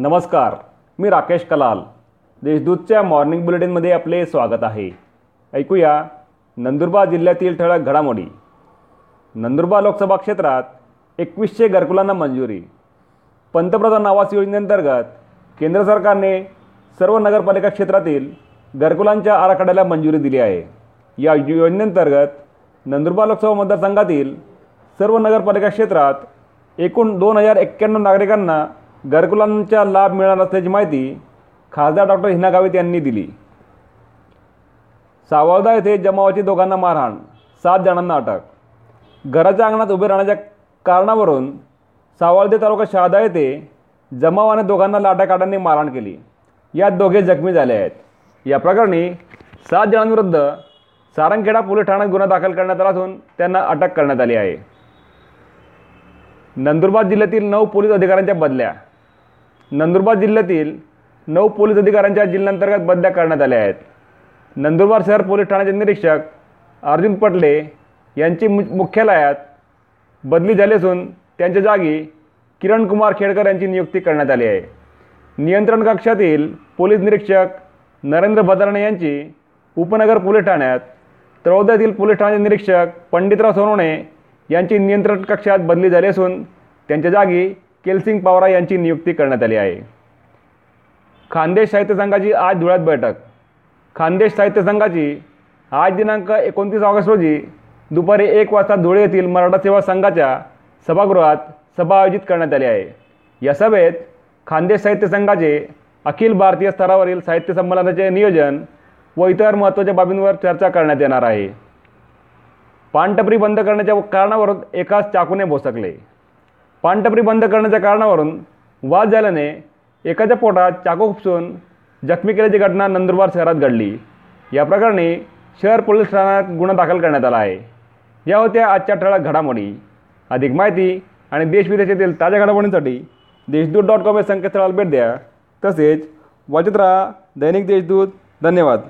नमस्कार मी राकेश कलाल. देशदूतच्या मॉर्निंग बुलेटिनमध्ये आपले स्वागत आहे. ऐकूया नंदुरबार जिल्ह्यातील ठळक घडामोडी. नंदुरबार लोकसभा क्षेत्रात एकवीसशे घरकुलांना मंजुरी. पंतप्रधान आवास योजनेअंतर्गत केंद्र सरकारने सर्व नगरपालिका क्षेत्रातील घरकुलांच्या आराखड्याला मंजुरी दिली आहे. या योजनेअंतर्गत नंदुरबार लोकसभा मतदारसंघातील सर्व नगरपालिका क्षेत्रात एकूण दोन हजार एक्क्याण्णव नागरिकांना घरकुलांचा लाभ मिळणार असल्याची माहिती खासदार डॉक्टर हिना गावित यांनी दिली. सावळदा येथे जमावाची दोघांना मारहाण सात जणांना अटक. घराच्या अंगणात उभे राहण्याच्या कारणावरून सावळदे तालुका शहादा येथे जमावाने दोघांना लाटाकाटांनी मारहाण केली. यात दोघे जखमी झाले आहेत. या प्रकरणी सात जणांविरुद्ध सारंगखेडा पोलीस ठाण्यात गुन्हा दाखल करण्यात आला असून त्यांना अटक करण्यात आली आहे. नंदुरबार जिल्ह्यातील नऊ पोलीस अधिकाऱ्यांच्या बदल्या नंदुरबार जिल्ह्यातील नऊ पोलीस अधिकाऱ्यांच्या जिल्ह्यांतर्गत बदल्या करण्यात आल्या आहेत. नंदुरबार शहर पोलीस ठाण्याचे निरीक्षक अर्जुन पटले यांची मु मुख्यालयात बदली झाली असून त्यांच्या जागी किरण कुमार खेडकर यांची नियुक्ती करण्यात आली आहे. नियंत्रण कक्षातील पोलीस निरीक्षक नरेंद्र भदारणे यांची उपनगर पोलीस ठाण्यात त्रौद्यातील पोलीस ठाण्याचे निरीक्षक पंडितराव सोनवणे यांची नियंत्रण कक्षात बदली झाली असून त्यांच्या जागी केलसिंग पवारा यांची नियुक्ती करण्यात आली आहे. खानदेश साहित्य संघाची आज धुळ्यात बैठक. खानदेश साहित्य संघाची आज दिनांक एकोणतीस ऑगस्ट रोजी दुपारी एक वाजता धुळे येथील मराठा सेवा संघाच्या सभागृहात सभा आयोजित करण्यात आली आहे. या सभेत खानदेश साहित्य संघाचे अखिल भारतीय स्तरावरील साहित्य संमेलनाचे नियोजन व इतर महत्त्वाच्या बाबींवर चर्चा करण्यात येणार आहे. पानटपरी बंद करण्याच्या कारणावरून एकाच चाकूने भोसकले. पानटपरी बंद करण्याच्या कारणावरून वाद झाल्याने एकाच्या पोटात चाकू खुपसून जखमी केल्याची घटना नंदुरबार शहरात घडली. या प्रकरणी शहर पोलीस ठाण्यात गुन्हा दाखल करण्यात आला आहे. या होत्या आजच्या ठळक घडामोडी. अधिक माहिती आणि देशविदेशातील ताज्या घडामोडींसाठी देशदूत डॉट कॉम या संकेतस्थळाला भेट द्या. तसेच वाचत राहा दैनिक देशदूत. धन्यवाद.